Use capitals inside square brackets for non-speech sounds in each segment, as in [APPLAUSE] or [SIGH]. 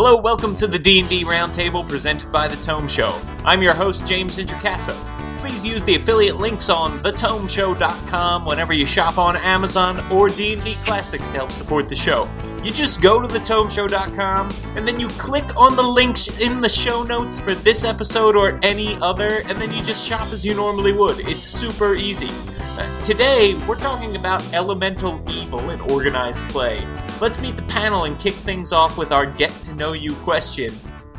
Hello, welcome to the D&D Roundtable presented by The Tome Show. I'm your host, James Introcasso. Please use the affiliate links on thetomeshow.com whenever you shop on Amazon or D&D Classics to help support the show. You just go to thetomeshow.com and then you click on the links in the show notes for this episode or any other, and then you just shop as you normally would. It's super easy. Uh, today, we're talking about elemental evil in organized play. Let's meet the panel and kick things off with our to know you question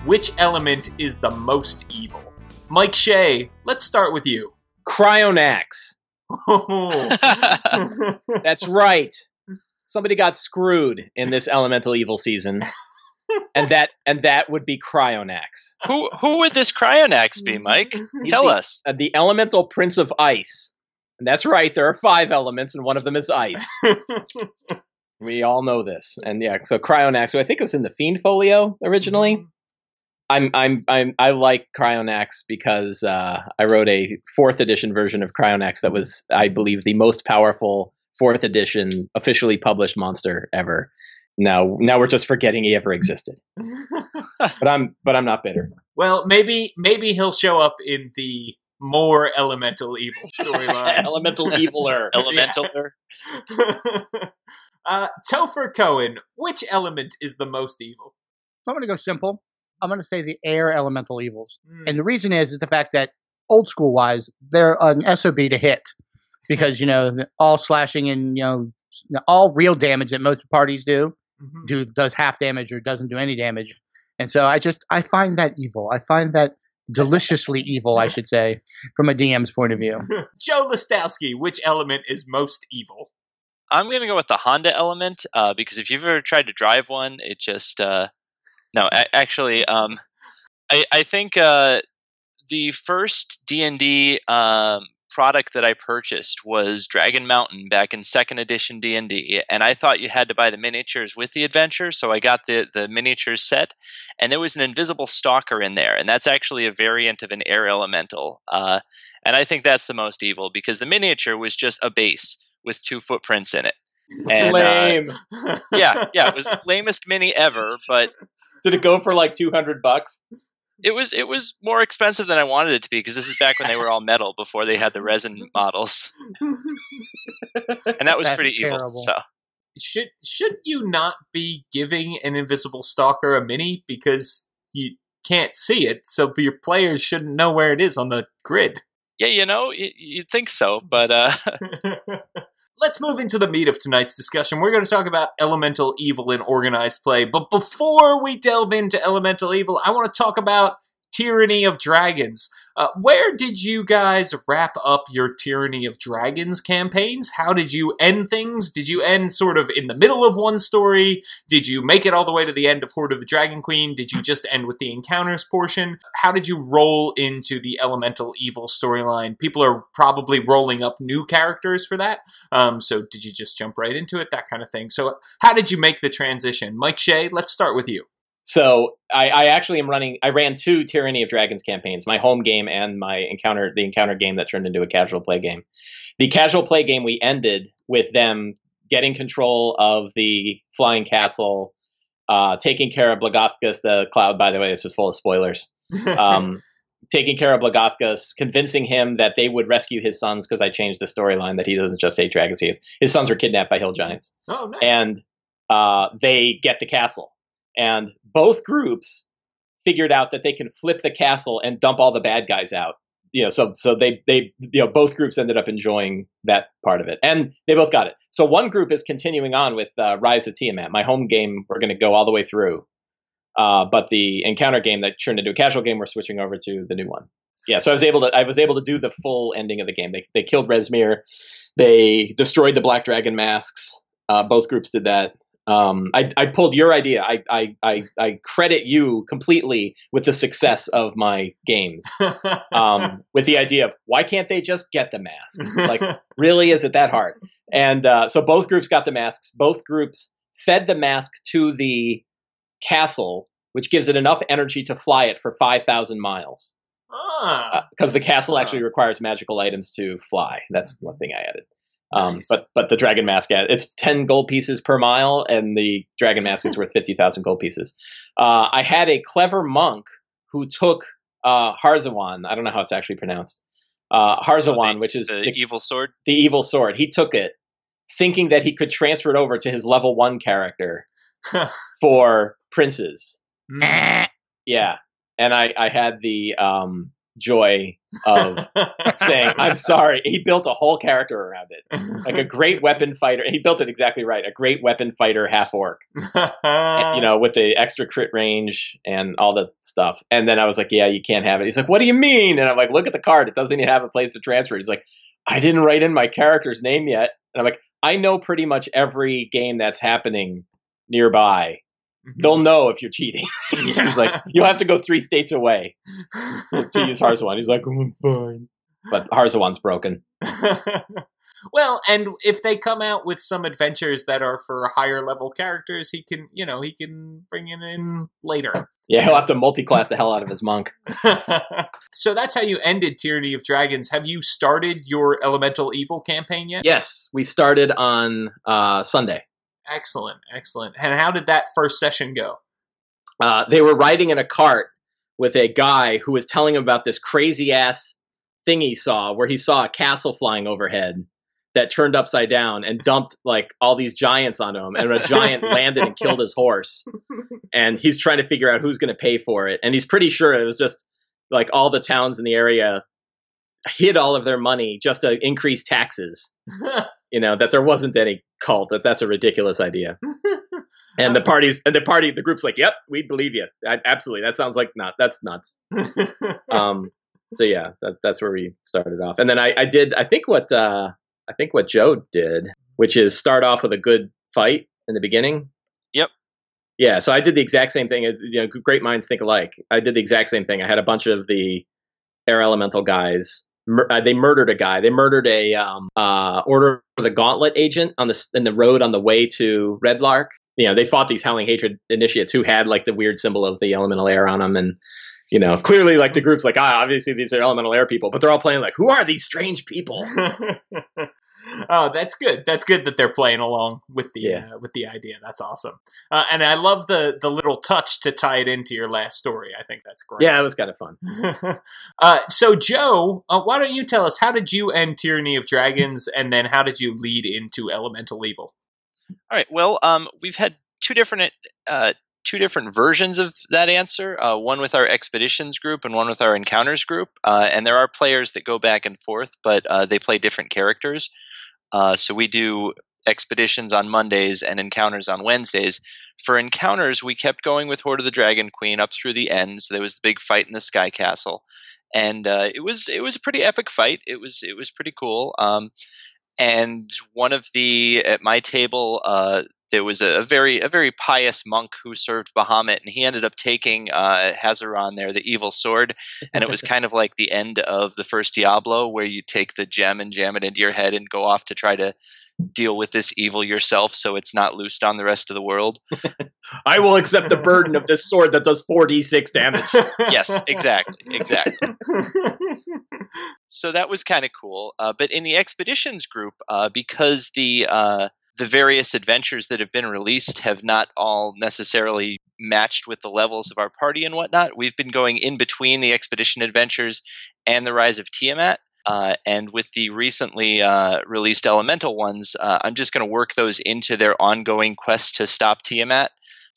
Which element is the most evil? Mike Shea, let's start with you. Cryonax. [LAUGHS] [LAUGHS] That's right. Somebody got screwed in this elemental evil season. And that and that would be Cryonax. who who would this Cryonax be, [LAUGHS] Mike? He's Tell the- us. Uh, the elemental prince of ice. And that's right, there are five elements and one of them is ice. We all know this. And yeah, so Cryonax, who I think was in the Fiend Folio originally. I'm I'm I'm I like Cryonax because uh, I wrote a fourth edition version of Cryonax that was, I believe, the most powerful fourth edition officially published monster ever. Now, now we're just forgetting he ever existed. [LAUGHS] But I'm but I'm not bitter. well, maybe maybe he'll show up in the more elemental evil [LAUGHS] storyline. Elemental eviler. Elemental. [LAUGHS] uh, Topher Cohen, which element is the most evil? So I'm going to go simple. I'm going to say the air elemental evils. Hmm. And the reason is, is the fact that old school wise, they're an SOB to hit because, you know, all slashing and, you know, all real damage that most parties do, Mhm. do does half damage or doesn't do any damage. And so I just, I find that evil. I find that deliciously [LAUGHS] evil, I should say, from a DM's point of view. [LAUGHS] Joe Lastowski, which element is most evil? I'm gonna go with the Honda element uh, because if you've ever tried to drive one, it just uh, no. A- actually, um, I I think uh, the first D and D um, product that I purchased was Dragon Mountain back in second edition D and D, and I thought you had to buy the miniatures with the adventure, so I got the the miniatures set, and there was an invisible stalker in there, and that's actually a variant of an air elemental, uh, and I think that's the most evil because the miniature was just a base with two footprints in it. [LAUGHS] And, uh, Lame. yeah, [LAUGHS] yeah, it was the lamest mini ever, but Did it go for like 200 bucks? it was it was more expensive than I wanted it to be because this is back when they were all metal before they had the resin models, and that was That's pretty evil. So should should you not be giving an invisible stalker a mini because you can't see it, so your players shouldn't know where it is on the grid? Yeah, you know, you'd think so, but uh, [LAUGHS] Let's move into the meat of tonight's discussion. We're going to talk about elemental evil in organized play. But before we delve into elemental evil, I want to talk about Tyranny of Dragons. Uh, where did you guys wrap up your Tyranny of Dragons campaigns? How did you end things? Did you end sort of in the middle of one story? Did you make it all the way to the end of Horde of the Dragon Queen? Did you just end with the encounters portion? How did you roll into the elemental evil storyline? People are probably rolling up new characters for that. Um, so did you just jump right into it? That kind of thing. So how did you make the transition? Mike Shea, let's start with you. So I, I actually am running. I ran two Tyranny of Dragons campaigns, my home game and my encounter, the encounter game that turned into a casual play game. The casual play game we ended with them getting control of the flying castle, uh, taking care of Blagothkus, the cloud. By the way, this is full of spoilers. [LAUGHS] Um, taking care of Blagothkus, convincing him that they would rescue his sons because I changed the storyline that he doesn't just hate dragons. He has, his sons were kidnapped by hill giants oh, nice. and uh, they get the castle. And both groups figured out that they can flip the castle and dump all the bad guys out. You know, so so they they you know both groups ended up enjoying that part of it, and they both got it. So one group is continuing on with uh, Rise of Tiamat, my home game. We're going to go all the way through, uh, but the encounter game that turned into a casual game, we're switching over to the new one. Yeah, so I was able to I was able to do the full ending of the game. They they killed Rezmir, they destroyed the Black Dragon masks. Uh, both groups did that. Um, I, I pulled your idea. I, I, I, I credit you completely with the success of my games. [LAUGHS] Um, with the idea of why can't they just get the mask? Like, [LAUGHS] really, is it that hard? And uh, so both groups got the masks. Both groups fed the mask to the castle, which gives it enough energy to fly it for five thousand miles. ah, Because the castle actually requires magical items to fly. That's one thing I added. Um, Nice. But but the dragon mask it's ten gold pieces per mile, and the dragon mask is worth fifty thousand gold pieces. Uh, I had a clever monk who took uh, Hazirawn. I don't know how it's actually pronounced. Uh, Hazirawn, the- which is The the, evil sword. the evil sword. He took it, thinking that he could transfer it over to his level one character for princes. Mm. Yeah, and I I had the um, joy of saying, "I'm [LAUGHS] sorry." He built a whole character around it, like a great weapon fighter. He built it exactly right, a great weapon fighter half orc. [LAUGHS] you know, with the extra crit range and all the stuff. And then I was like, "Yeah, you can't have it." He's like, "What do you mean?" And I'm like, "Look at the card; it doesn't even have a place to transfer." He's like, "I didn't write in my character's name yet." And I'm like, "I know pretty much every game that's happening nearby. They'll know if you're cheating." [LAUGHS] He's like, "You'll have to go three states away to, to [LAUGHS] use Hazirawn." He's like, "Oh, fine." But Hazirawn's broken. [LAUGHS] well, and if they come out with some adventures that are for higher level characters, he can, you know, he can bring it in later. Yeah, he'll have to multi-class the hell out of his monk. so that's how you ended Tyranny of Dragons. Have you started your Elemental Evil campaign yet? Yes, we started on uh, Sunday. Excellent, excellent. And how did that first session go? uh, they were riding in a cart with a guy who was telling him about this crazy ass thing he saw where he saw a castle flying overhead that turned upside down and dumped like all these giants onto him and a giant [LAUGHS] landed and killed his horse and he's trying to figure out who's going to pay for it and he's pretty sure it was just like all the towns in the area hid all of their money just to increase taxes [LAUGHS] you know that there wasn't any cult that that's a ridiculous idea. And the parties and the party the group's like yep we believe you. I, absolutely that sounds like not that's nuts. [LAUGHS] Um so yeah that, that's where we started off. And then I, I did i think what uh i think what joe did which is start off with a good fight in the beginning. Yep. yeah so i did the exact same thing it's you know great minds think alike. I did the exact same thing. I had a bunch of the air elemental guys Mur- uh, they murdered a guy. They murdered a um uh order of the gauntlet agent on the in the road on the way to Red Larch you know they fought these howling hatred initiates who had like the weird symbol of the elemental air on them and you know clearly like the group's like ah obviously these are elemental air people but they're all playing like who are these strange people [LAUGHS] oh, that's good. That's good that they're playing along with the Yeah. uh, with the idea. That's awesome. Uh, and I love the the little touch to tie it into your last story. I think that's great. yeah it was kind of fun [LAUGHS] uh, so, Joe, uh, why don't you tell us how did you end Tyranny of Dragons, and then how did you lead into Elemental Evil? All right. Well, um, we've had two different uh, two different versions of that answer. Uh, one with our expeditions group and one with our encounters group. Uh, and there are players that go back and forth, but uh, they play different characters. Uh, so we do expeditions on Mondays and encounters on Wednesdays. For encounters, we kept going with Horde of the Dragon Queen up through the end. So there was the big fight in the Sky Castle, and uh, it was it was a pretty epic fight. It was it was pretty cool. Um, and one of the at my table uh, there was a, a very a very pious monk who served Bahamut, and he ended up taking uh, Hazirawn there, the evil sword, and it was [LAUGHS] kind of like the end of the first Diablo, where you take the gem and jam it into your head and go off to try to deal with this evil yourself, so it's not loosed on the rest of the world. i will accept the burden of this sword that does 4d6 damage yes, exactly, exactly. [LAUGHS] so that was kind of cool. Uh, but in the expeditions group, uh, because the uh, the various adventures that have been released have not all necessarily matched with the levels of our party and whatnot, we've been going in between the expedition adventures and the Rise of Tiamat. Uh, and with the recently uh, released elemental ones, uh, I'm just going to work those into their ongoing quest to stop Tiamat.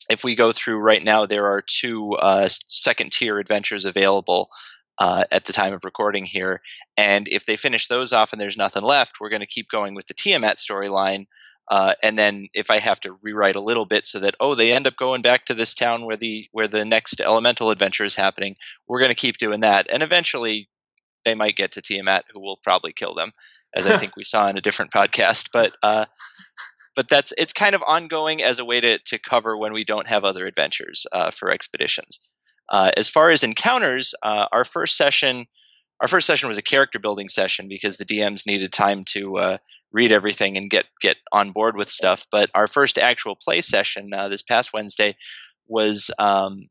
If we go through right now, there are two uh, second tier adventures available uh, at the time of recording here. And if they finish those off and there's nothing left, we're going to keep going with the Tiamat storyline. Uh, and then if I have to rewrite a little bit so that oh they end up going back to this town where the where the next elemental adventure is happening, we're going to keep doing that. And eventually they might get to Tiamat, who will probably kill them, as I [LAUGHS] think we saw in a different podcast. But uh, but that's it's kind of ongoing as a way to to cover when we don't have other adventures uh, for expeditions. Uh, as far as encounters, uh, our first session, our first session was a character building session because the DMs needed time to uh, read everything and get get on board with stuff. But our first actual play session uh, this past Wednesday was um,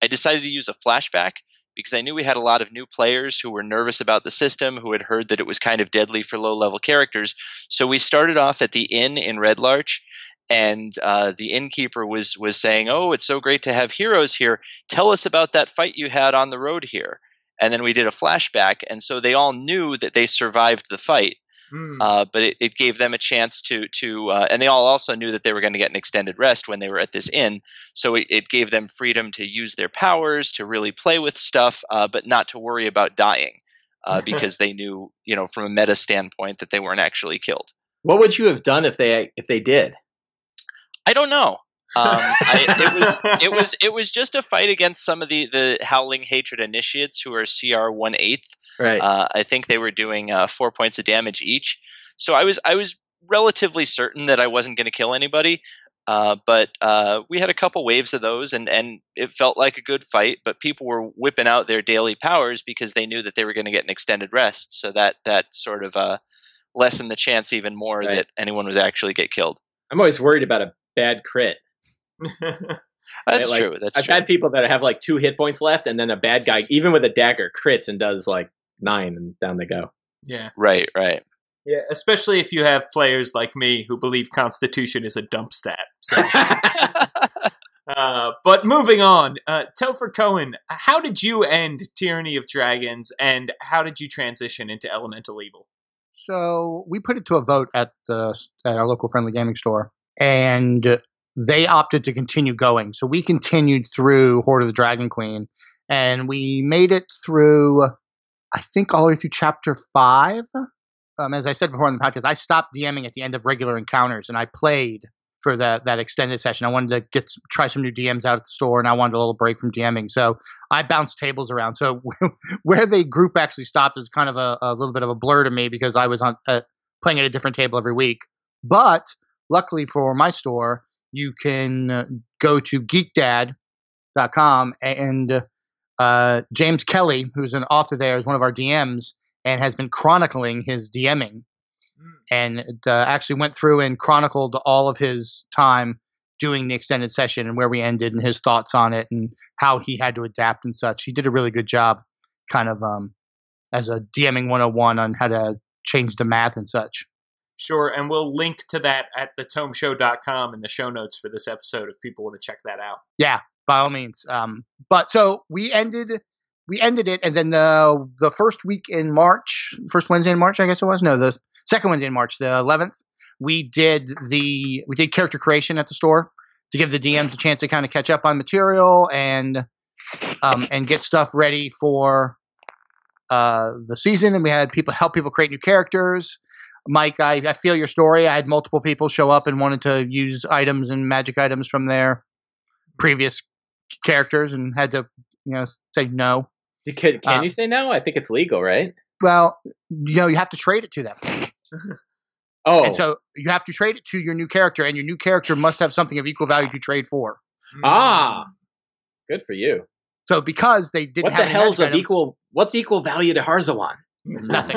I decided to use a flashback because I knew we had a lot of new players who were nervous about the system, who had heard that it was kind of deadly for low level characters. So we started off at the inn in Red Larch, and uh, the innkeeper was was saying, "Oh, it's so great to have heroes here. Tell us about that fight you had on the road here." And then we did a flashback, and so they all knew that they survived the fight. Hmm. Uh, but it, it gave them a chance to to, uh, and they all also knew that they were going to get an extended rest when they were at this inn. So it, it gave them freedom to use their powers, to really play with stuff, uh, but not to worry about dying, uh, [LAUGHS] because they knew, you know, from a meta standpoint, that they weren't actually killed. What would you have done if they if they did? I don't know. Um, I, it was [LAUGHS] it was it was just a fight against some of the the Howling Hatred Initiates who are CR one eighth. Right. Uh, I think they were doing uh, four points of damage each. So I was I was relatively certain that I wasn't going to kill anybody. Uh, but uh, we had a couple waves of those, and, and it felt like a good fight. But people were whipping out their daily powers because they knew that they were going to get an extended rest. So that that sort of uh, lessened the chance even more Right. that anyone was actually get killed. I'm always worried about a bad crit. [LAUGHS] That's Like, true. That's I've true. had people that have like two hit points left, and then a bad guy, even with a dagger, crits and does like nine, and down they go. yeah. right, right. Yeah, especially if you have players like me who believe Constitution is a dump stat. So, [LAUGHS] uh, but moving on, uh, Topher Cohen, how did you end Tyranny of Dragons, and how did you transition into Elemental Evil? So we put it to a vote at the at our local friendly gaming store, and they opted to continue going. So we continued through Horde of the Dragon Queen, and we made it through, I think, all the way through chapter five. Um, as I said before in the podcast, I stopped DMing at the end of regular encounters, and I played for that that extended session. I wanted to get try some new DMs out at the store, and I wanted a little break from DMing. So I bounced tables around. So [LAUGHS] where the group actually stopped is kind of a, a little bit of a blur to me because I was on uh, playing at a different table every week. But luckily for my store, you can uh, go to geekdad.com and uh, James Kelly, who's an author there, is one of our DMs and has been chronicling his DMing and uh, actually went through and chronicled all of his time doing the extended session and where we ended and his thoughts on it and how he had to adapt and such. He did a really good job, kind of um, as a DMing 101 on how to change the math and such. Sure, and we'll link to that at thetomeshow.com in the show notes for this episode if people want to check that out. Yeah, by all means. Um, but so we ended we ended it, and then the the first week in March, first Wednesday in March, I guess it was. No, the second Wednesday in March, the eleventh. We did the we did character creation at the store to give the DMs a chance to kind of catch up on material and um, and get stuff ready for uh, the season. And we had people help people create new characters. Mike, I, I feel your story. I had multiple people show up and wanted to use items and magic items from their previous characters and had to, you know, say no. Can, can Uh, you say no? I think it's legal, right? Well, you know, you have to trade it to them. [LAUGHS] Oh, And so you have to trade it to your new character, and your new character must have something of equal value to trade for. Ah. good for you. So because they didn't What have the hell's of items, equal? What's equal value to Hazirawn? Nothing.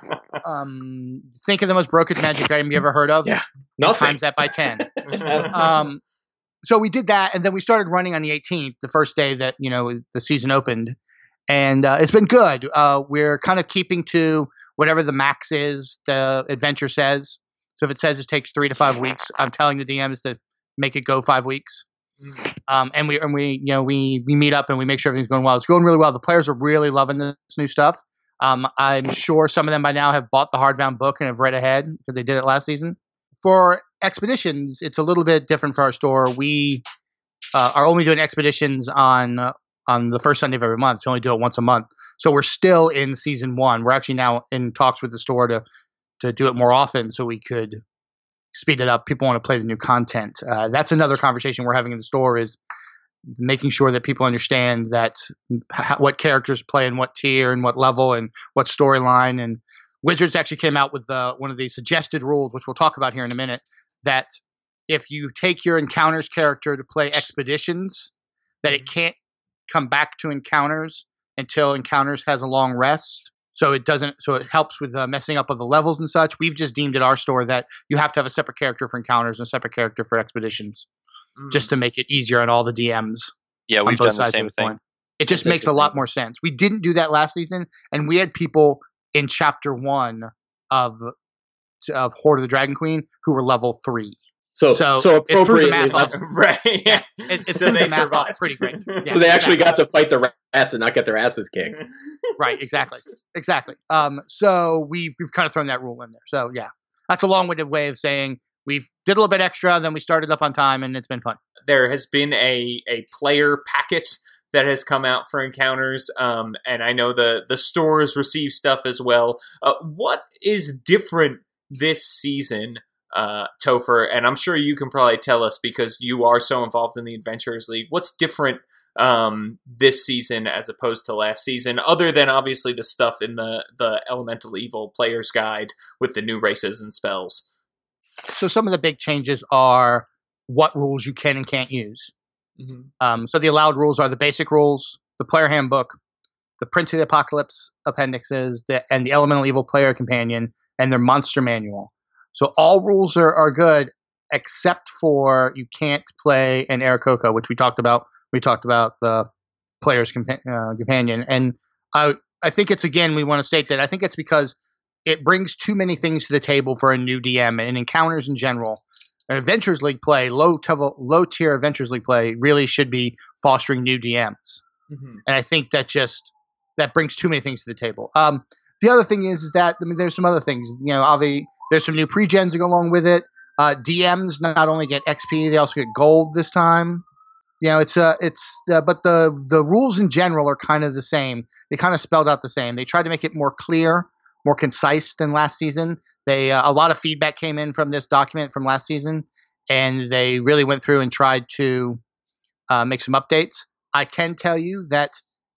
[LAUGHS] um, think of the most broken magic item you ever heard of. Yeah. Nothing. Times that by ten. [LAUGHS] um, so we did that, and then we started running on the 18th, the first day that you know the season opened, and uh, it's been good. Uh, we're kind of keeping to whatever the max is the adventure says. So if it says it takes three to five weeks, I'm telling the DMs to make it go five weeks. Um, and we and we you know we we meet up and we make sure everything's going well. It's going really well. The players are really loving this new stuff. Um, I'm sure some of them by now have bought the hardbound book and have read ahead because they did it last season. For expeditions, it's a little bit different for our store. We uh, are only doing expeditions on uh, on the first Sunday of every month. We only do it once a month. So we're still in season one. We're actually now in talks with the store to to do it more often, so we could speed it up. People want to play the new content. Uh, that's another conversation we're having in the store is making sure that people understand that what characters play and what tier and what level and what storyline and Wizards actually came out with uh, one of the suggested rules, which we'll talk about here in a minute, that if you take your encounters character to play expeditions, that it can't come back to encounters until encounters has a long rest. So it doesn't. So it helps with uh, messing up of the levels and such. We've just deemed at our store that you have to have a separate character for encounters and a separate character for expeditions, Mm. just to make it easier on all the DMs. Yeah, we've done the same the thing. coin. It just That's makes a lot more sense. We didn't do that last season, and we had people in chapter one of of Horde of the Dragon Queen who were level three. So So, so, it the appropriately math off. level- [LAUGHS] right. Yeah. It, it so they the math off survived. pretty great. [LAUGHS] Yeah, so they actually exactly. got to fight the rats and not get their asses kicked. [LAUGHS] right exactly exactly um so we've we've kind of thrown that rule in there so yeah that's a long-winded way of saying we've did a little bit extra then we started up on time and it's been fun there has been a a player packet that has come out for encounters um, and i know the the stores receive stuff as well uh, what is different this season uh, Topher, and I'm sure you can probably tell us because you are so involved in the Adventurers League. What's different um, this season as opposed to last season, other than obviously the stuff in the the Elemental Evil Player's Guide with the new races and spells? So some of the big changes are what rules you can and can't use. Um so the allowed rules are the basic rules the player handbook the prince of the apocalypse appendixes the, and the elemental evil player companion and their monster manual. So all rules are, are good except for you can't play an Aarakocra, which we talked about. We talked about the player's compa- uh, companion, and I I think it's again we want to state that I think it's because it brings too many things to the table for a new DM and encounters in general. An Adventures League play, low level, low tier Adventures League play, really should be fostering new DMs, and I think that just that brings too many things to the table. Um, the other thing is, is that I mean, there's some other things. You know, obviously, there's some new pre-gens that go along with it. Uh, DMs not only get XP, they also get gold this time. You know, it's uh, it's uh, but the the rules in general are kind of the same. They kind of spelled out the same. They tried to make it more clear, more concise than last season. They uh, a lot of feedback came in from this document from last season, and they really went through and tried to uh, make some updates. I can tell you that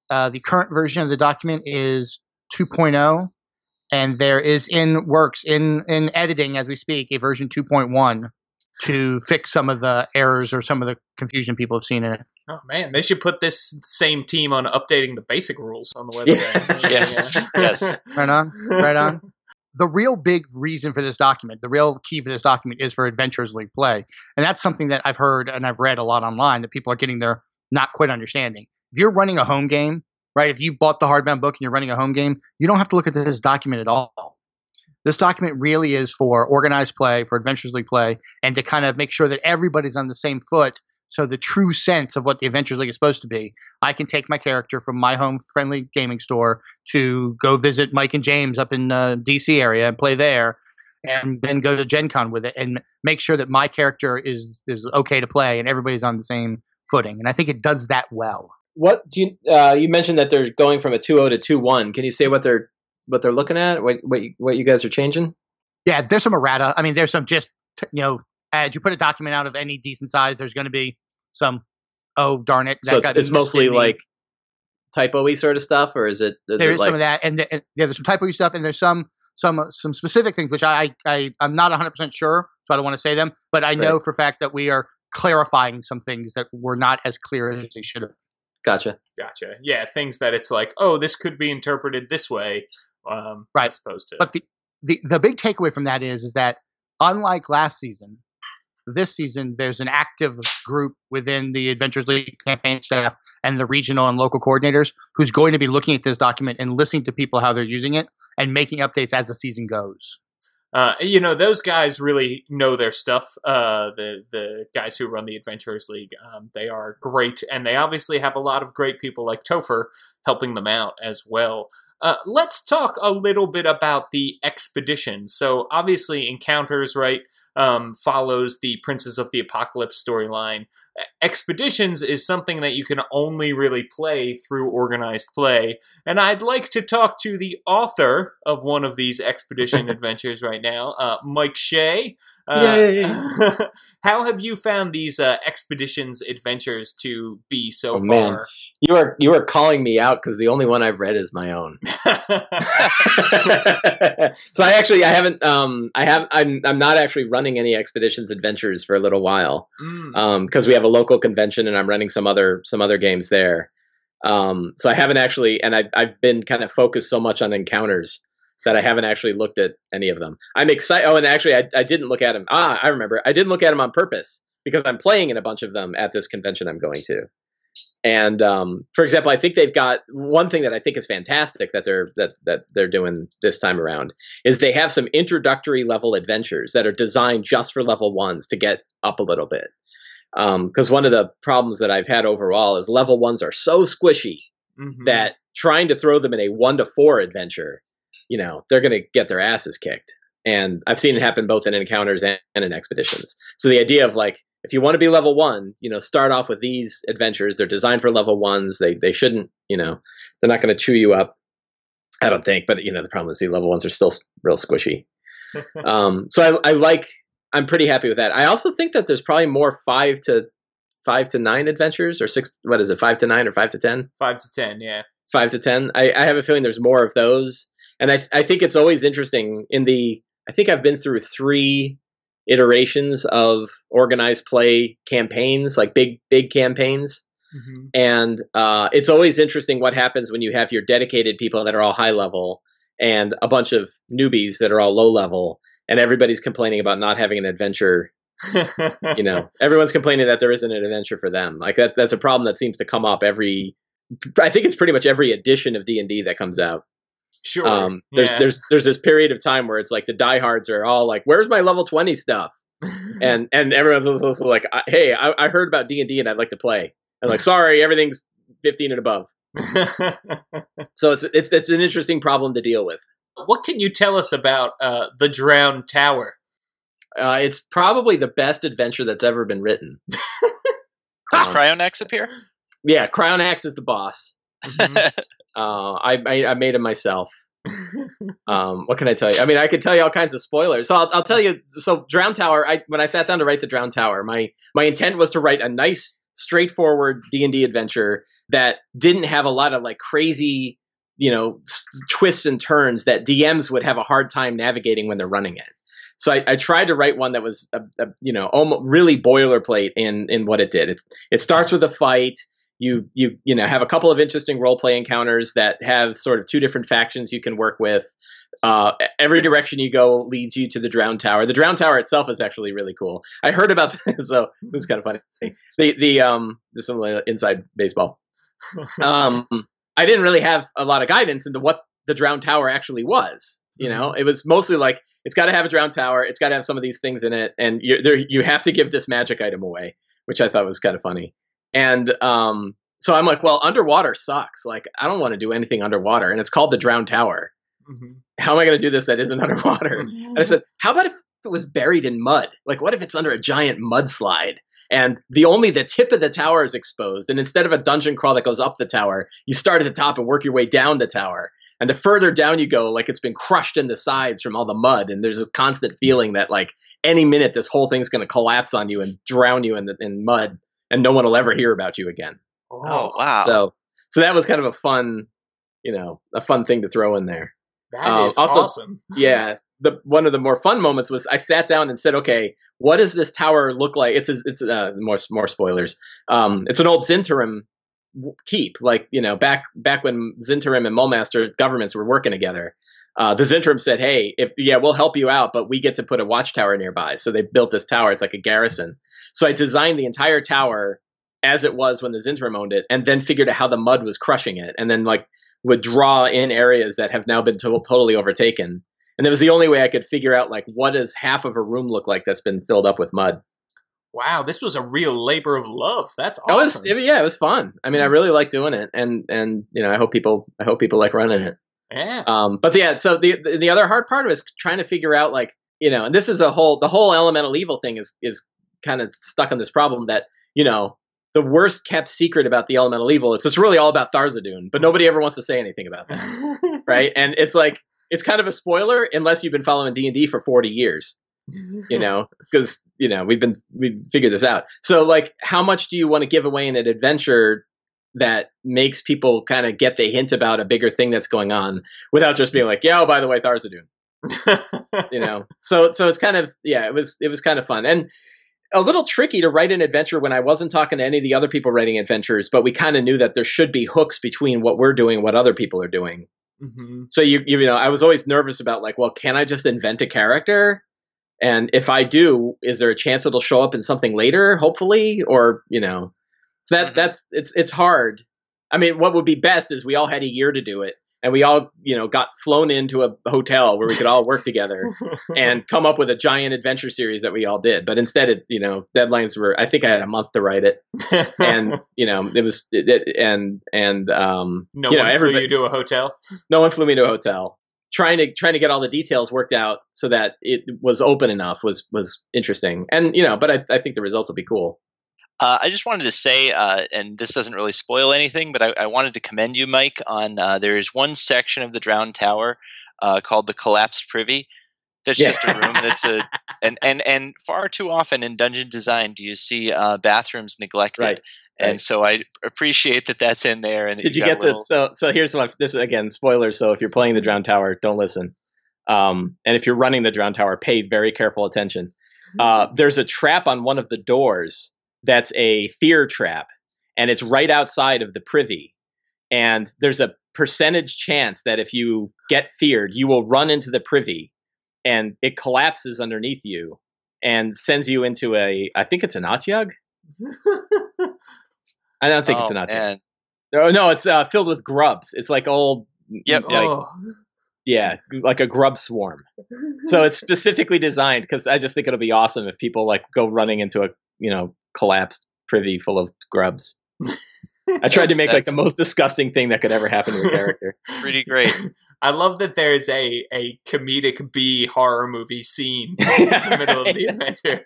uh, the current version of the document is 2.0 and there is in works in in editing as we speak a version 2.1 to fix some of the errors or some of the confusion people have seen in it Oh man, they should put this same team on updating the basic rules on the website. [LAUGHS] Yes, yes. right on. Right on. [LAUGHS] The real big reason for this document the real key for this document is for adventures league play. And that's something that i've heard and i've read a lot online that people are getting their not quite understanding. If you're running a home game right if you bought the hardbound book and you're running a home game you don't have to look at this document at all. This document really is for organized play for adventures league play and to kind of make sure that everybody's on the same foot so the true sense of what the adventures league is supposed to be i can take my character from my home friendly gaming store to go visit mike and james up in the dc area and play there and then go to gen con with it and make sure that my character is is okay to play and everybody's on the same footing and i think it does that well What do you uh, you mentioned that they're going from a 2-0 to 2-1. Can you say what they're what they're looking at? What what you, what you guys are changing? Yeah, there's some errata. I mean, there's some just t- you know, as you put a document out of any decent size, there's going to be some. Oh darn it! So it's, it's mostly like typo-y sort of stuff, or is it? Is there it is like, some of that, and, the, and yeah, there's some typo stuff, and there's some some uh, some specific things which I I I'm not 100 percent sure, so I don't want to say them, but I know Right. for a fact that we are clarifying some things that were not as clear as they should have. Gotcha. Gotcha. Yeah, things that it's like, oh, this could be interpreted this way, um, Right. as opposed to. But the, the the big takeaway from that is is that unlike last season, this season there's an active group within the Adventures League campaign staff and the regional and local coordinators who's going to be looking at this document and listening to people how they're using it and making updates as the season goes. Uh, you know, those guys really know their stuff. Uh, the the guys who run the Adventurers League, um, they are great, and they obviously have a lot of great people like Topher helping them out as well. Uh, let's talk a little bit about the expedition. So, obviously, Encounters, right, um, follows the Princes of the Apocalypse storyline. Expeditions is something that you can only really play through organized play. And I'd like to talk to the author of one of these expedition [LAUGHS] adventures right now, uh, Mike Shea. Uh, Yay. [LAUGHS] how have you found these uh, expeditions adventures to be so Oh, man. far? You are you are calling me out because the only one I've read is my own. [LAUGHS] so I actually I haven't um I have I'm I'm not actually running any expeditions adventures for a little while Mm. um because we have a local convention and I'm running some other some other games there. Um so I haven't actually and I I've been kind of focused so much on encounters that I haven't actually looked at any of them. I'm excited. Oh, and actually I I didn't look at them. Ah, I remember. I didn't look at them on purpose because I'm playing in a bunch of them at this convention I'm going to. And um, for example, I think they've got one thing that I think is fantastic that they're that that they're doing this time around is they have some introductory level adventures that are designed just for level ones to get up a little bit. Because um, one of the problems that I've had overall is level ones are so squishy mm-hmm. that trying to throw them in a one to four adventure, you know, they're going to get their asses kicked. And I've seen it happen both in encounters and, and in expeditions. So the idea of like, if you want to be level one, you know, start off with these adventures. They're designed for level ones. They they shouldn't, you know, they're not going to chew you up. I don't think, but you know, the problem is the level ones are still real squishy. [LAUGHS] um, so I, I like. I'm pretty happy with that. I also think that there's probably more five to five to nine adventures or six. What is it? Five to nine or five to ten? Five to ten. Yeah. Five to ten. I, I have a feeling there's more of those, and I I think it's always interesting in the. I think I've been through three iterations of organized play campaigns, like big big campaigns. Mm-hmm. And uh, it's always interesting what happens when you have your dedicated people that are all high level and a bunch of newbies that are all low level, and everybody's complaining about not having an adventure. [LAUGHS] you know, everyone's complaining that there isn't an adventure for them. Like that, that's a problem that seems to come up every. I think it's pretty much every edition of D and D that comes out. Sure. Um, there's yeah. there's there's this period of time where it's like the diehards are all like, "Where's my level twenty stuff?" [LAUGHS] and and everyone's also like, "Hey, I, I heard about D and D and I'd like to play." And like, sorry, everything's fifteen and above. [LAUGHS] so it's it's it's an interesting problem to deal with. What can you tell us about uh, the Drowned Tower? Uh, it's probably the best adventure that's ever been written. Does [LAUGHS] um, Cryonax appear? Yeah, Cryonax is the boss. Mm-hmm. [LAUGHS] Uh, I, I, I made it myself. um, what can I tell you? I mean, I could tell you all kinds of spoilers. So I'll, I'll tell you. So Drown Tower. I when I sat down to write the Drown Tower, my my intent was to write a nice, straightforward D and D adventure that didn't have a lot of like crazy, you know, s- twists and turns that DMs would have a hard time navigating when they're running it. So I, I tried to write one that was, a, a, you know, almost really boilerplate in in what it did. It, it starts with a fight you you you know have a couple of interesting role play encounters that have sort of two different factions you can work with. Uh, every direction you go leads you to the Drown Tower. The Drown Tower itself is actually really cool. I heard about [LAUGHS] this, so this is kind of funny. The the um this is inside baseball. [LAUGHS] Um, I didn't really have a lot of guidance into what the Drown Tower actually was. You know, mm-hmm. it was mostly like it's got to have a Drown Tower, it's got to have some of these things in it, and you there you have to give this magic item away, which I thought was kind of funny. And um, so I'm like, well, underwater sucks. Like, I don't want to do anything underwater. And it's called the Drown Tower. Mm-hmm. How am I going to do this that isn't underwater? [LAUGHS] and I said, how about if it was buried in mud? Like, what if it's under a giant mudslide? And the only the tip of the tower is exposed. And instead of a dungeon crawl that goes up the tower, you start at the top and work your way down the tower. And the further down you go, like it's been crushed in the sides from all the mud. And there's a constant feeling that like any minute this whole thing's going to collapse on you and drown you in the in mud and no one will ever hear about you again. Oh, oh wow! So so that was kind of a fun, you know, a fun thing to throw in there. That um, is also, awesome. [LAUGHS] yeah, the one of the more fun moments was I sat down and said, "Okay, what does this tower look like?" It's a, it's uh, more more spoilers. Um, it's an old Zhentarim keep, like you know, back back when Zhentarim and Mulmaster governments were working together. Uh, the Zhentarim said, "Hey, if yeah, we'll help you out, but we get to put a watchtower nearby." So they built this tower. It's like a garrison. So I designed the entire tower as it was when the Zhentarim owned it, and then figured out how the mud was crushing it, and then like would draw in areas that have now been to- totally overtaken. And it was the only way I could figure out like what does half of a room look like that's been filled up with mud. Wow, this was a real labor of love. That's awesome. It was, yeah, it was fun. I mean, I really like doing it, and and you know, I hope people, I hope people like running it. Yeah. Um, but yeah, so the the other hard part was trying to figure out like you know, and this is a whole the whole elemental evil thing is is kind of stuck on this problem that you know the worst kept secret about the elemental evil. It's it's really all about Tharizdun, but nobody ever wants to say anything about that, right? [LAUGHS] And it's like it's kind of a spoiler unless you've been following D and D for forty years, you [LAUGHS] know, because you know we've been we figured this out. So like, how much do you want to give away in an adventure that makes people kind of get the hint about a bigger thing that's going on without just being like, yeah, oh, by the way, Tharizdun. you know, [LAUGHS] so so it's kind of yeah, it was it was kind of fun and a little tricky to write an adventure when I wasn't talking to any of the other people writing adventures, but we kind of knew that there should be hooks between what we're doing and what other people are doing. Mm-hmm. So you you know, I was always nervous about like, well, can I just invent a character? And if I do, is there a chance it'll show up in something later, hopefully, or you know, So that that's it's it's hard. I mean, what would be best is we all had a year to do it, and we all you know got flown into a hotel where we could all work together [LAUGHS] and come up with a giant adventure series that we all did. But instead, it you know deadlines were. I think I had a month to write it, and [LAUGHS] you know it was it, it, and and um no you know, one flew you to a hotel. no one flew me to a hotel. Trying to trying to get all the details worked out so that it was open enough was was interesting, and you know, but I, I think the results will be cool. Uh, I just wanted to say, uh, and this doesn't really spoil anything, but I, I wanted to commend you, Mike, on uh, there is one section of the Drowned Tower uh, called the Collapsed Privy. That's Yeah. just a room that's a [LAUGHS] and, and and far too often in dungeon design do you see uh, bathrooms neglected, Right, and right. so I appreciate that that's in there. And Did you got get little, the so so here's what this is again spoilers. So if you're playing the Drowned Tower, don't listen. Um, and if you're running the Drowned Tower, pay very careful attention. [LAUGHS] Uh, there's a trap on one of the doors that's a fear trap, and it's right outside of the privy. And there's a percentage chance that if you get feared, you will run into the privy, and it collapses underneath you and sends you into a. I think it's an Otyugh. I don't think oh, it's an Otyugh. man. Oh no, it's uh, filled with grubs. It's like old, Yep, like Oh. Yeah, like a grub swarm. So it's [LAUGHS] specifically designed because I just think it'll be awesome if people like go running into a you know collapsed privy full of grubs. I tried to make like the most disgusting thing that could ever happen to a character. [LAUGHS] pretty great. I love that there's a, a comedic B horror movie scene [LAUGHS] in the middle of the adventure.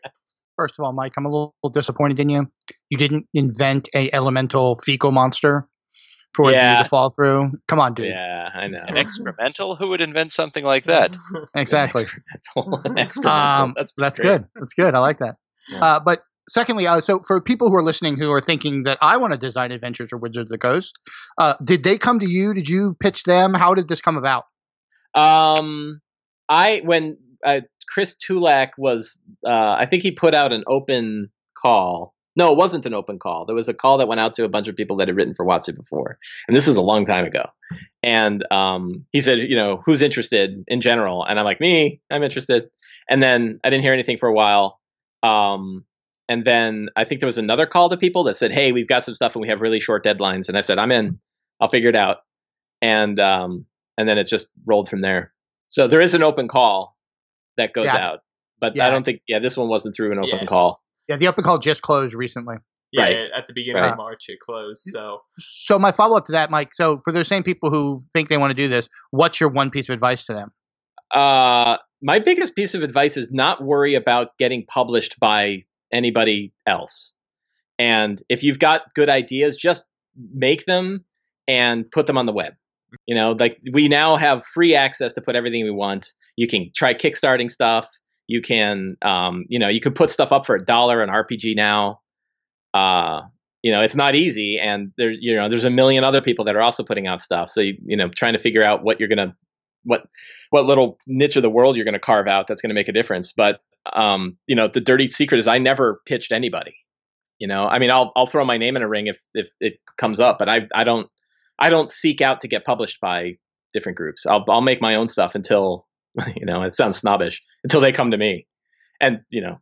First of all, Mike, I'm a little, little disappointed in you. You didn't invent a elemental fecal monster for Yeah. you to fall through. Come on, dude. yeah, I know. An excremental? Who would invent something like that? [LAUGHS] Exactly. Experimental. [LAUGHS] Experimental. Um, that's that's great. good. That's good. I like that. Yeah. Uh, but secondly, uh, so for people who are listening who are thinking that I want to design adventures or Wizards of the Coast, uh, did they come to you? Did you pitch them? How did this come about? Um, I when uh, Chris Tulach was, uh, I think he put out an open call. No, it wasn't an open call. There was a call that went out to a bunch of people that had written for Watson before, and this is a long time ago. And um, he said, you know, who's interested in general? And I'm like, me, I'm interested. And then I didn't hear anything for a while. Um, and then I think there was another call to people that said, hey, we've got some stuff and we have really short deadlines. And I said, I'm in. I'll figure it out. And um, and then it just rolled from there. So there is an open call that goes Yeah. out, but Yeah. I don't think yeah this one wasn't through an open Yes. call. Yeah, the open call just closed recently. Yeah, Right. at the beginning Right. of March it closed. So So my follow up to that, Mike. So for those same people who think they want to do this, what's your one piece of advice to them? Uh, my biggest piece of advice is not worry about getting published by anybody else. And if you've got good ideas, just make them and put them on the web. You know, like we now have free access to put everything we want. You can try kickstarting stuff. You can, um, you know, you can put stuff up for a dollar on RPGNow. Uh, you know, it's not easy, and there, you know, there's a million other people that are also putting out stuff. So, you, you know, trying to figure out what you're gonna, what, what little niche of the world you're gonna carve out that's gonna make a difference. But, um, you know, the dirty secret is I never pitched anybody. You know, I mean, I'll I'll throw my name in a ring if if it comes up, but I I don't I don't seek out to get published by different groups. I'll I'll make my own stuff until [LAUGHS] you know it sounds snobbish until they come to me, and you know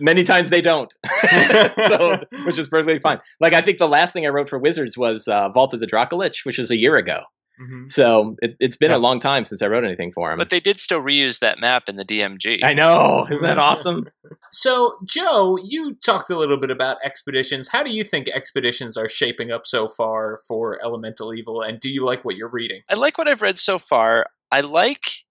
many times they don't, [LAUGHS] so which is perfectly [LAUGHS] fine. Like I think the last thing I wrote for Wizards was uh, Vault of the Dracolich, which was a year ago. Mhm. So it, it's been Yeah. a long time since I wrote anything for him. But they did still reuse that map in the DMG. I know, isn't that awesome? So, Joe, you talked a little bit about expeditions. How do you think expeditions are shaping up so far for Elemental Evil, and do you like what you're reading? I like what I've read so far. I like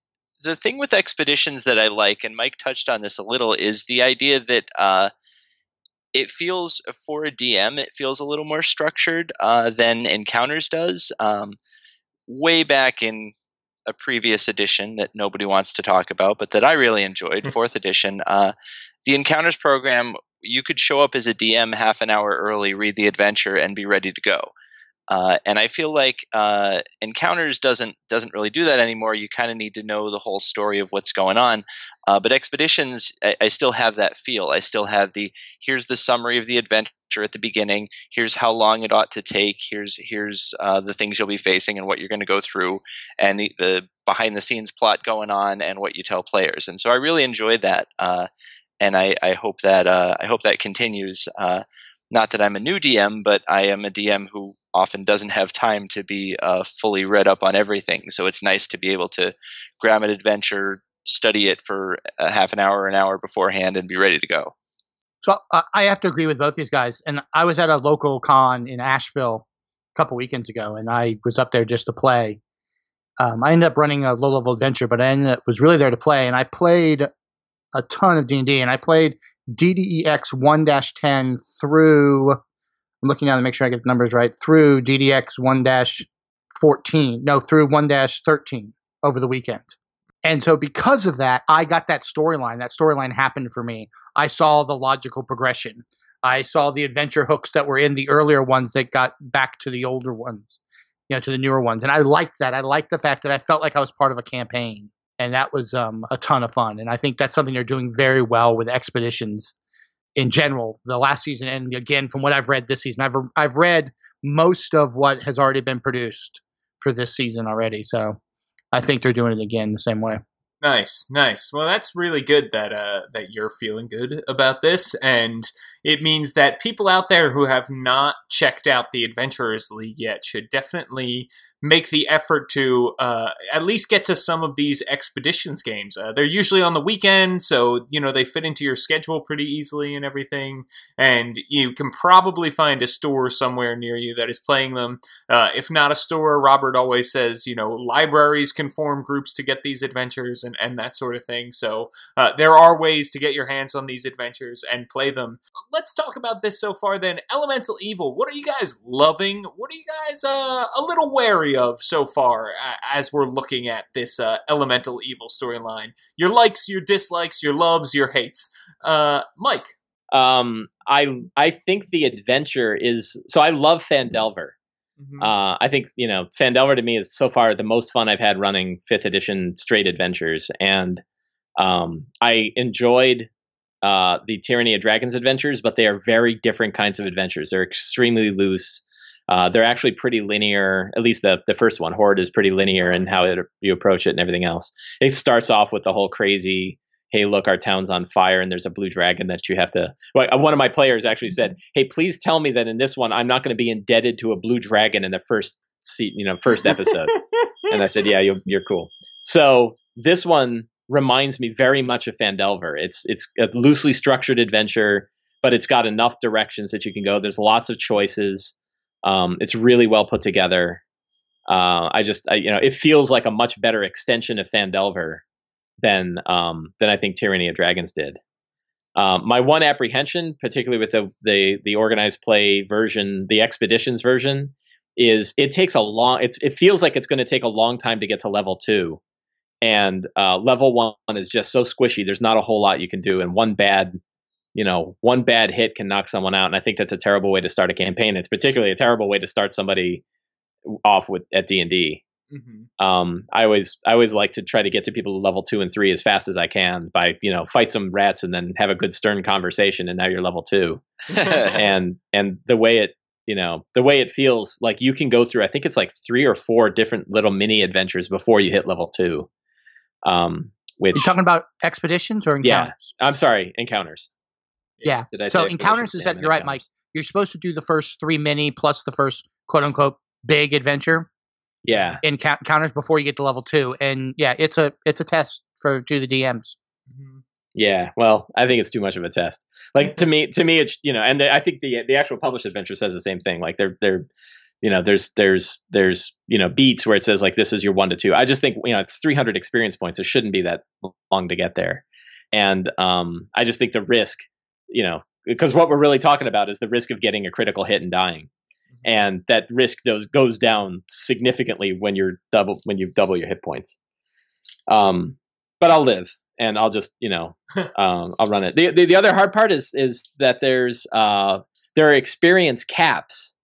the thing with expeditions that I like, and Mike touched on this a little, is the idea that uh, it feels for a DM, it feels a little more structured uh, than Encounters does. Um, way back in a previous edition that nobody wants to talk about, but that I really enjoyed, fourth edition, uh, the Encounters program. You could show up as a DM half an hour early, read the adventure, and be ready to go. Uh, and I feel like uh, Encounters doesn't doesn't really do that anymore. You kind of need to know the whole story of what's going on. Uh, but Expeditions, I, I still have that feel. I still have the here's the summary of the adventure at the beginning. Here's how long it ought to take. Here's here's uh, the things you'll be facing and what you're going to go through, and the, the behind the scenes plot going on and what you tell players. And so I really enjoyed that. Uh, and I, I hope that uh, I hope that continues. Uh, not that I'm a new DM, but I am a DM who often doesn't have time to be uh, fully read up on everything. So it's nice to be able to grab an adventure, study it for a half an hour, an hour beforehand, and be ready to go. So uh, I have to agree with both these guys. And I was at a local con in Asheville a couple weekends ago, and I was up there just to play. Um, I ended up running a low level adventure, but I ended up, was really there to play, and I played a ton of D and D, and I played DDEX 1-10 through I'm looking down to make sure I get the numbers right through DDEX 1-14 no through 1-13 over the weekend. And so because of that, I got that storyline. That storyline happened for me. I saw the logical progression. I saw the adventure hooks that were in the earlier ones that got back to the older ones, you know, to the newer ones. And I liked that. I liked the fact that I felt like I was part of a campaign and that was um, a ton of fun. And I think that's something they're doing very well with expeditions in general. The last season, and again, from what I've read this season, I've I've read most of what has already been produced for this season already. So I think they're doing it again the same way. Nice, nice. Well, that's really good that uh, that you're feeling good about this, and it means that people out there who have not checked out the Adventurers League yet should definitely make the effort to uh, at least get to some of these expeditions games. Uh, they're usually on the weekend, so you know they fit into your schedule pretty easily and everything. And you can probably find a store somewhere near you that is playing them. Uh, if not a store, Robert always says you know libraries can form groups to get these adventures and and that sort of thing. So uh, there are ways to get your hands on these adventures and play them. Let's talk about this so far. Then Elemental Evil. What are you guys loving? What are you guys uh, a little wary? of so far as we're looking at this uh, elemental evil storyline. Your likes, your dislikes, your loves, your hates. Uh, Mike. Um, I I think the adventure is so. I love Phandelver. Mm-hmm. Uh, I think you know Phandelver to me is so far the most fun I've had running fifth edition straight adventures, and um, I enjoyed uh, the Tyranny of Dragons adventures, but they are very different kinds of adventures. They're extremely loose. Uh, they're actually pretty linear. At least the the first one, Hoard, is pretty linear in how it, you approach it and everything else. It starts off with the whole crazy. Hey, look, our town's on fire, and there's a blue dragon that you have to. Well, one of my players actually said, "Hey, please tell me that in this one, I'm not going to be indebted to a blue dragon in the first seat, you know, first episode." [LAUGHS] and I said, "Yeah, you're, you're cool." So this one reminds me very much of Phandelver. It's it's a loosely structured adventure, but it's got enough directions that you can go. There's lots of choices. Um, it's really well put together. Uh, I just, I, you know, it feels like a much better extension of Phandelver than um, than I think Tyranny of Dragons did. Um, my one apprehension, particularly with the, the the organized play version, the expeditions version, is it takes a long. It's, it feels like it's going to take a long time to get to level two, and uh, level one is just so squishy. There's not a whole lot you can do, and one bad you know, one bad hit can knock someone out. And I think that's a terrible way to start a campaign. It's particularly a terrible way to start somebody off with at D and D. Mm-hmm. Um, I always I always like to try to get to people to level two and three as fast as I can by you know fight some rats and then have a good stern conversation and now you're level two [LAUGHS] and and the way it you know the way it feels like you can go through I think it's like three or four different little mini adventures before you hit level two. Um, which you talking about expeditions or encounters? Yeah, I'm sorry, encounters. Yeah. so encounters is that you're right, Mike. You're supposed to do the first three mini plus the first quote unquote big adventure. Yeah. Encounters before you get to level two, and yeah, it's a it's a test for to the DMs. Mm-hmm. Yeah, well, I think it's too much of a test. Like to me, to me, it's you know, and the, I think the the actual published adventure says the same thing. Like they're they're you know there's there's there's you know beats where it says like this is your one to two i just think you know it's 300 experience points it shouldn't be that long to get there and um i just think the risk you know, because what we're really talking about is the risk of getting a critical hit and dying. Mm-hmm. And that risk goes goes down significantly when you're double when you double your hit points. Um, but I'll live and I'll just you know [LAUGHS] um, I'll run it. The, the, the other hard part is is that there's uh, there are experience caps.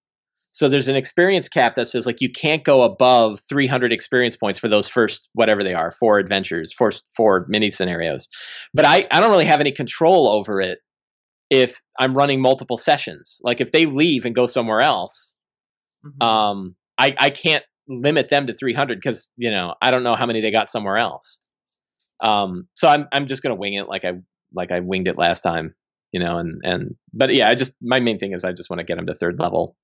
So there's an experience cap that says like you can't go above 300 experience points for those first whatever they are four adventures, four four mini scenarios. But I I don't really have any control over it if I'm running multiple sessions. Like if they leave and go somewhere else, mm-hmm. um, I, I can't limit them to 300 because you know I don't know how many they got somewhere else. Um, so I'm I'm just gonna wing it like I like I winged it last time. you know, and and but yeah, I just my main thing is I just want to get them to third level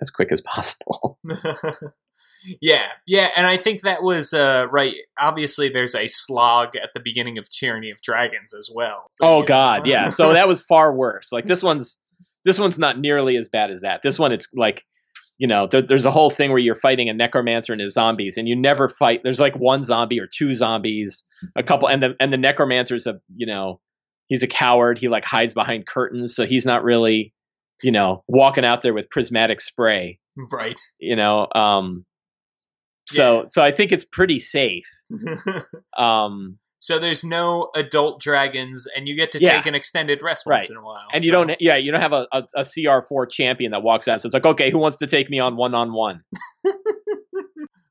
as quick as [LAUGHS] possible. [LAUGHS] yeah, yeah, and I think that was uh, right. Obviously, there's a slog at the beginning of Tyranny of Dragons as well. oh God, yeah. So [LAUGHS] that was far worse. Like this one's this one's not nearly as bad as that. This one, it's like you know, there, there's a whole thing where you're fighting a necromancer and his zombies, and you never fight. There's like one zombie or two zombies, a couple, and the and the necromancer's a you know, he's a coward. He like hides behind curtains, so he's not really, you know, walking out there with prismatic spray. Right. You know, um, so yeah. so I think it's pretty safe. [LAUGHS] um, so there's no adult dragons, and you get to yeah. take an extended rest once right. in a while. And so. you don't, yeah, you don't have a, a, a, CR4 champion that walks out. So it's like, okay, who wants to take me on one on one?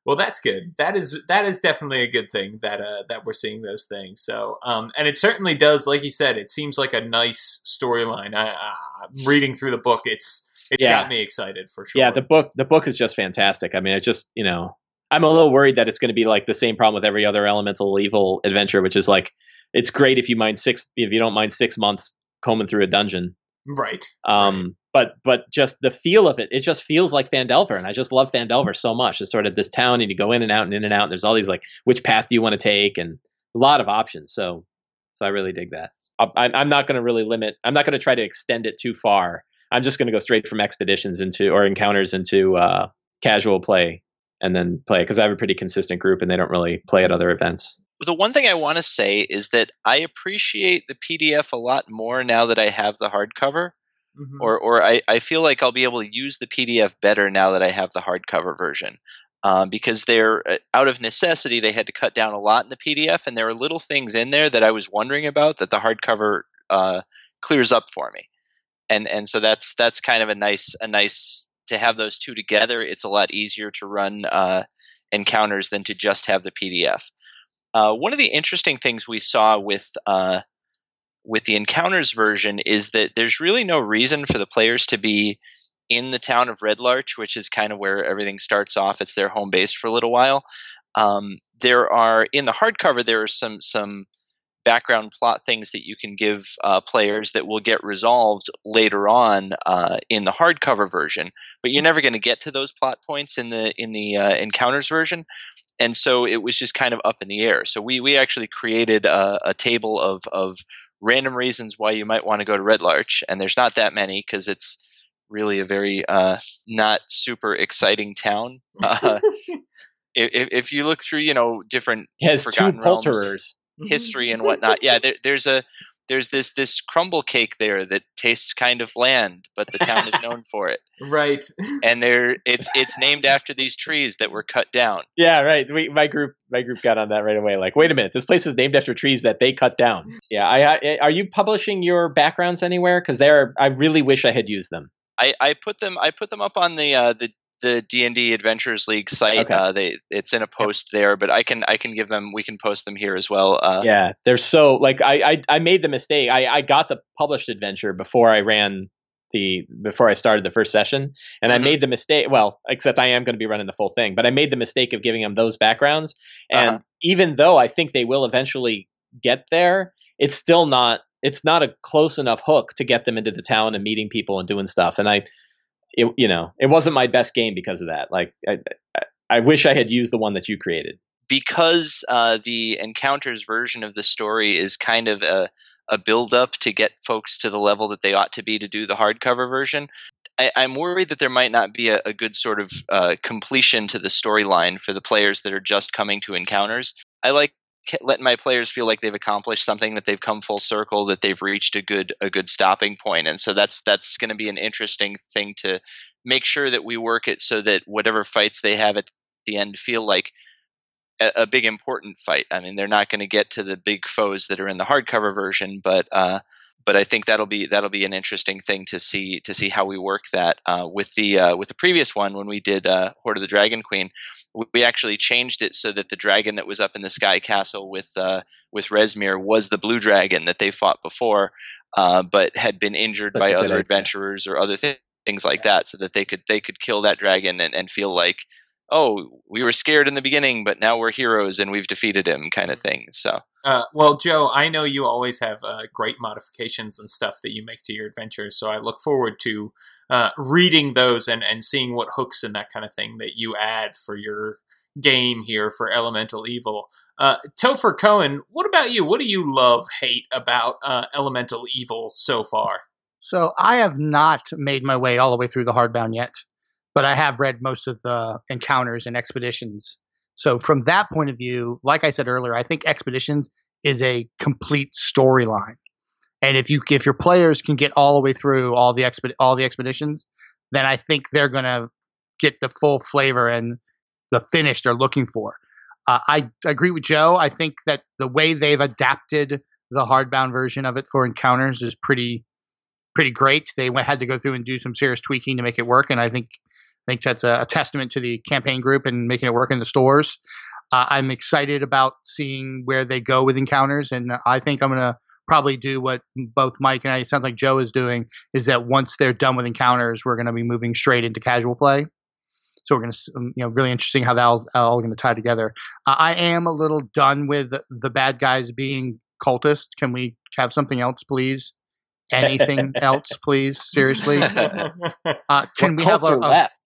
Well, that's good. That is that is definitely a good thing that uh, that we're seeing those things. So, um, and it certainly does, like you said, it seems like a nice storyline. I, am reading through the book. It's it's yeah. got me excited for sure. Yeah, the book the book is just fantastic. I mean, it just you know I'm a little worried that it's going to be like the same problem with every other elemental evil adventure, which is like it's great if you mind six if you don't mind six months combing through a dungeon, right? Um, right. But but just the feel of it, it just feels like Phandelver, and I just love Phandelver so much. It's sort of this town, and you go in and out and in and out. And there's all these like which path do you want to take, and a lot of options. So so I really dig that. I, I'm not going to really limit. I'm not going to try to extend it too far. I'm just going to go straight from expeditions into or encounters into uh, casual play and then play because I have a pretty consistent group and they don't really play at other events. The one thing I want to say is that I appreciate the PDF a lot more now that I have the hardcover. Mm-hmm. Or, or I, I feel like I'll be able to use the PDF better now that I have the hardcover version. Um, because they're uh, out of necessity, they had to cut down a lot in the PDF, and there are little things in there that I was wondering about that the hardcover uh, clears up for me, and and so that's that's kind of a nice a nice to have those two together, it's a lot easier to run uh, encounters than to just have the PDF. Uh, one of the interesting things we saw with uh, with the encounters version is that there's really no reason for the players to be in the town of Red Larch, which is kind of where everything starts off. It's their home base for a little while. Um, there are in the hardcover there are some some background plot things that you can give uh, players that will get resolved later on uh, in the hardcover version, but you're never going to get to those plot points in the in the uh, encounters version. And so it was just kind of up in the air. So we we actually created a, a table of of random reasons why you might want to go to Red Larch, and there's not that many because it's really a very uh, not super exciting town. [LAUGHS] Uh, if, if you look through, you know, different it has two poulterers history and [LAUGHS] whatnot. Yeah, there, there's a there's this this crumble cake there that tastes kind of bland, but the town is known for it. [LAUGHS] Right. And there [LAUGHS] it's it's named after these trees that were cut down. Yeah, right. We, my group my group got on that right away. Like, wait a minute, this place is named after trees that they cut down. Yeah, I, I are you publishing your backgrounds anywhere? Because they're I really wish I had used them. I, I put them I put them up on the uh, the the D and D Adventures League site. Okay. Uh, they it's in a post there, but I can I can give them. We can post them here as well. Uh, yeah, they're so like I, I I made the mistake. I I got the published adventure before I ran the before I started the first session, and mm-hmm. I made the mistake. Well, except I am going to be running the full thing, but I made the mistake of giving them those backgrounds. And uh-huh. even though I think they will eventually get there, it's still not. It's not a close enough hook to get them into the town and meeting people and doing stuff. And I it you know it wasn't my best game because of that. Like I, I, wish I had used the one that you created because uh, the encounters version of the story is kind of a a build up to get folks to the level that they ought to be to do the hardcover version. I, am worried that there might not be a, a good sort of uh, completion to the storyline for the players that are just coming to encounters. I like letting my players feel like they've accomplished something that they've come full circle that they've reached a good a good stopping point and so that's that's going to be an interesting thing to make sure that we work it so that whatever fights they have at the end feel like a, a big important fight. I mean they're not going to get to the big foes that are in the hardcover version but uh, but I think that'll be that'll be an interesting thing to see to see how we work that uh, with the uh, with the previous one when we did uh, Hoard of the Dragon Queen we actually changed it so that the dragon that was up in the sky castle with uh, with Rezmir was the blue dragon that they fought before, uh, but had been injured That's by other adventurers or other th- things like yeah. that, so that they could they could kill that dragon and, and feel like, oh, we were scared in the beginning, but now we're heroes and we've defeated him, kind of thing. So Uh, well, Joe, I know you always have uh, great modifications and stuff that you make to your adventures, so I look forward to uh, reading those and, and seeing what hooks and that kind of thing that you add for your game here for Elemental Evil. Uh, Topher Cohen, what about you? What do you love, hate about uh, Elemental Evil so far? So I have not made my way all the way through the hardbound yet, but I have read most of the encounters and expeditions. So from that point of view, like I said earlier, I think expeditions is a complete storyline. And if you if your players can get all the way through all the exped- all the expeditions, then I think they're going to get the full flavor and the finish they're looking for. Uh, I agree with Joe. I think that the way they've adapted the hardbound version of it for encounters is pretty pretty great. They had to go through and do some serious tweaking to make it work, and I think I think that's a, a testament to the campaign group and making it work in the stores. Uh, I'm excited about seeing where they go with encounters, and I think I'm going to probably do what both Mike and I, it sounds like Joe is doing, is that once they're done with encounters, we're going to be moving straight into casual play. So we're going to, um, you know, really interesting how that's all going to tie together. Uh, I am a little done with the bad guys being cultists. Can we have something else, please? Anything [LAUGHS] else, please? Seriously, [LAUGHS] uh, can what we have a, are a, left?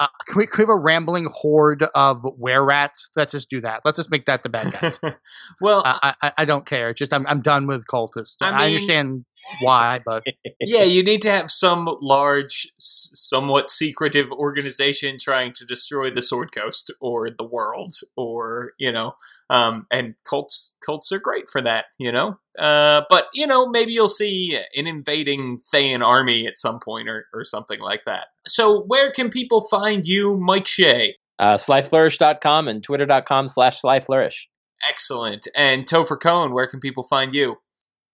Uh, can, we, can we have a rambling horde of were rats? Let's just do that. Let's just make that the bad guys. [LAUGHS] well, I, I, I don't care. Just I'm I'm done with cultists. I I, understand why, but [LAUGHS] yeah, you need to have some large, somewhat secretive organization trying to destroy the Sword Coast or the world, or you know, um, and cults cults are great for that, you know. Uh, but you know, maybe you'll see an invading Thayan army at some point, or or something like that. So, where can people find you, Mike Shea? Uh, slyflourish.com and twitter.com slash slyflourish. Excellent. And Topher Cohen, where can people find you?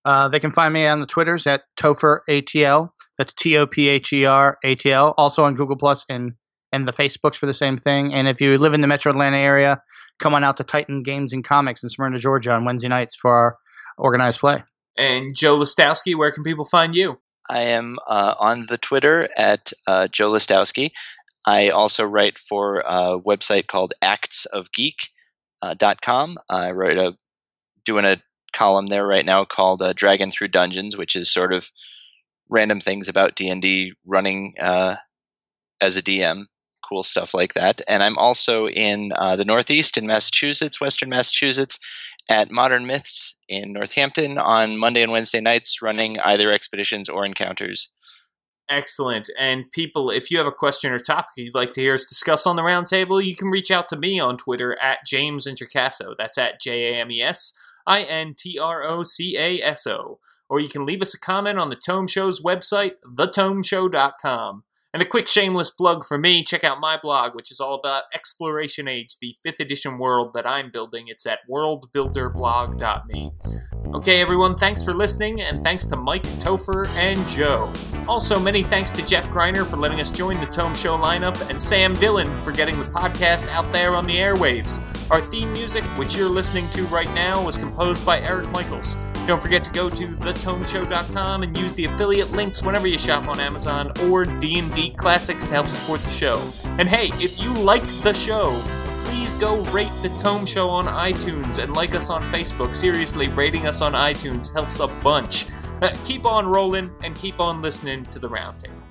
uh, they can find me on the Twitters at Topher ATL. That's T O P H E R A T L. Also on Google Plus and and the Facebooks for the same thing. And if you live in the Metro Atlanta area, come on out to Titan Games and Comics in Smyrna, Georgia, on Wednesday nights for our organized play. And Joe Lastowski, where can people find you? I am uh, on the Twitter at uh, Joe Lastowski. I also write for a website called actsofgeek.com. I wrote a doing a column there right now called uh, Dragon Through Dungeons, which is sort of random things about D and D running uh, as a DM, cool stuff like that. And I'm also in uh, the Northeast in Massachusetts, Western Massachusetts, at Modern Myths in Northampton on Monday and Wednesday nights, running either expeditions or encounters. Excellent. And people, if you have a question or topic you'd like to hear us discuss on the roundtable, you can reach out to me on Twitter at James Introcaso. That's at J A M E S I N T R O C A S O. Or you can leave us a comment on the Tome Show's website, thetomeshow.com. And a quick shameless plug for me check out my blog, which is all about Exploration Age, the 5th edition world that I'm building. It's at worldbuilderblog.me. Okay, everyone, thanks for listening, and thanks to Mike, Topher, and Joe. Also, many thanks to Jeff Greiner for letting us join the Tome Show lineup, and Sam Dillon for getting the podcast out there on the airwaves. Our theme music, which you're listening to right now, was composed by Eric Michaels. Don't forget to go to thetomeshow.com and use the affiliate links whenever you shop on Amazon or D&D Classics to help support the show. And hey, if you like the show, please go rate the Tome Show on iTunes and like us on Facebook. Seriously, rating us on iTunes helps a bunch. [LAUGHS] Keep on rolling and keep on listening to the roundtable.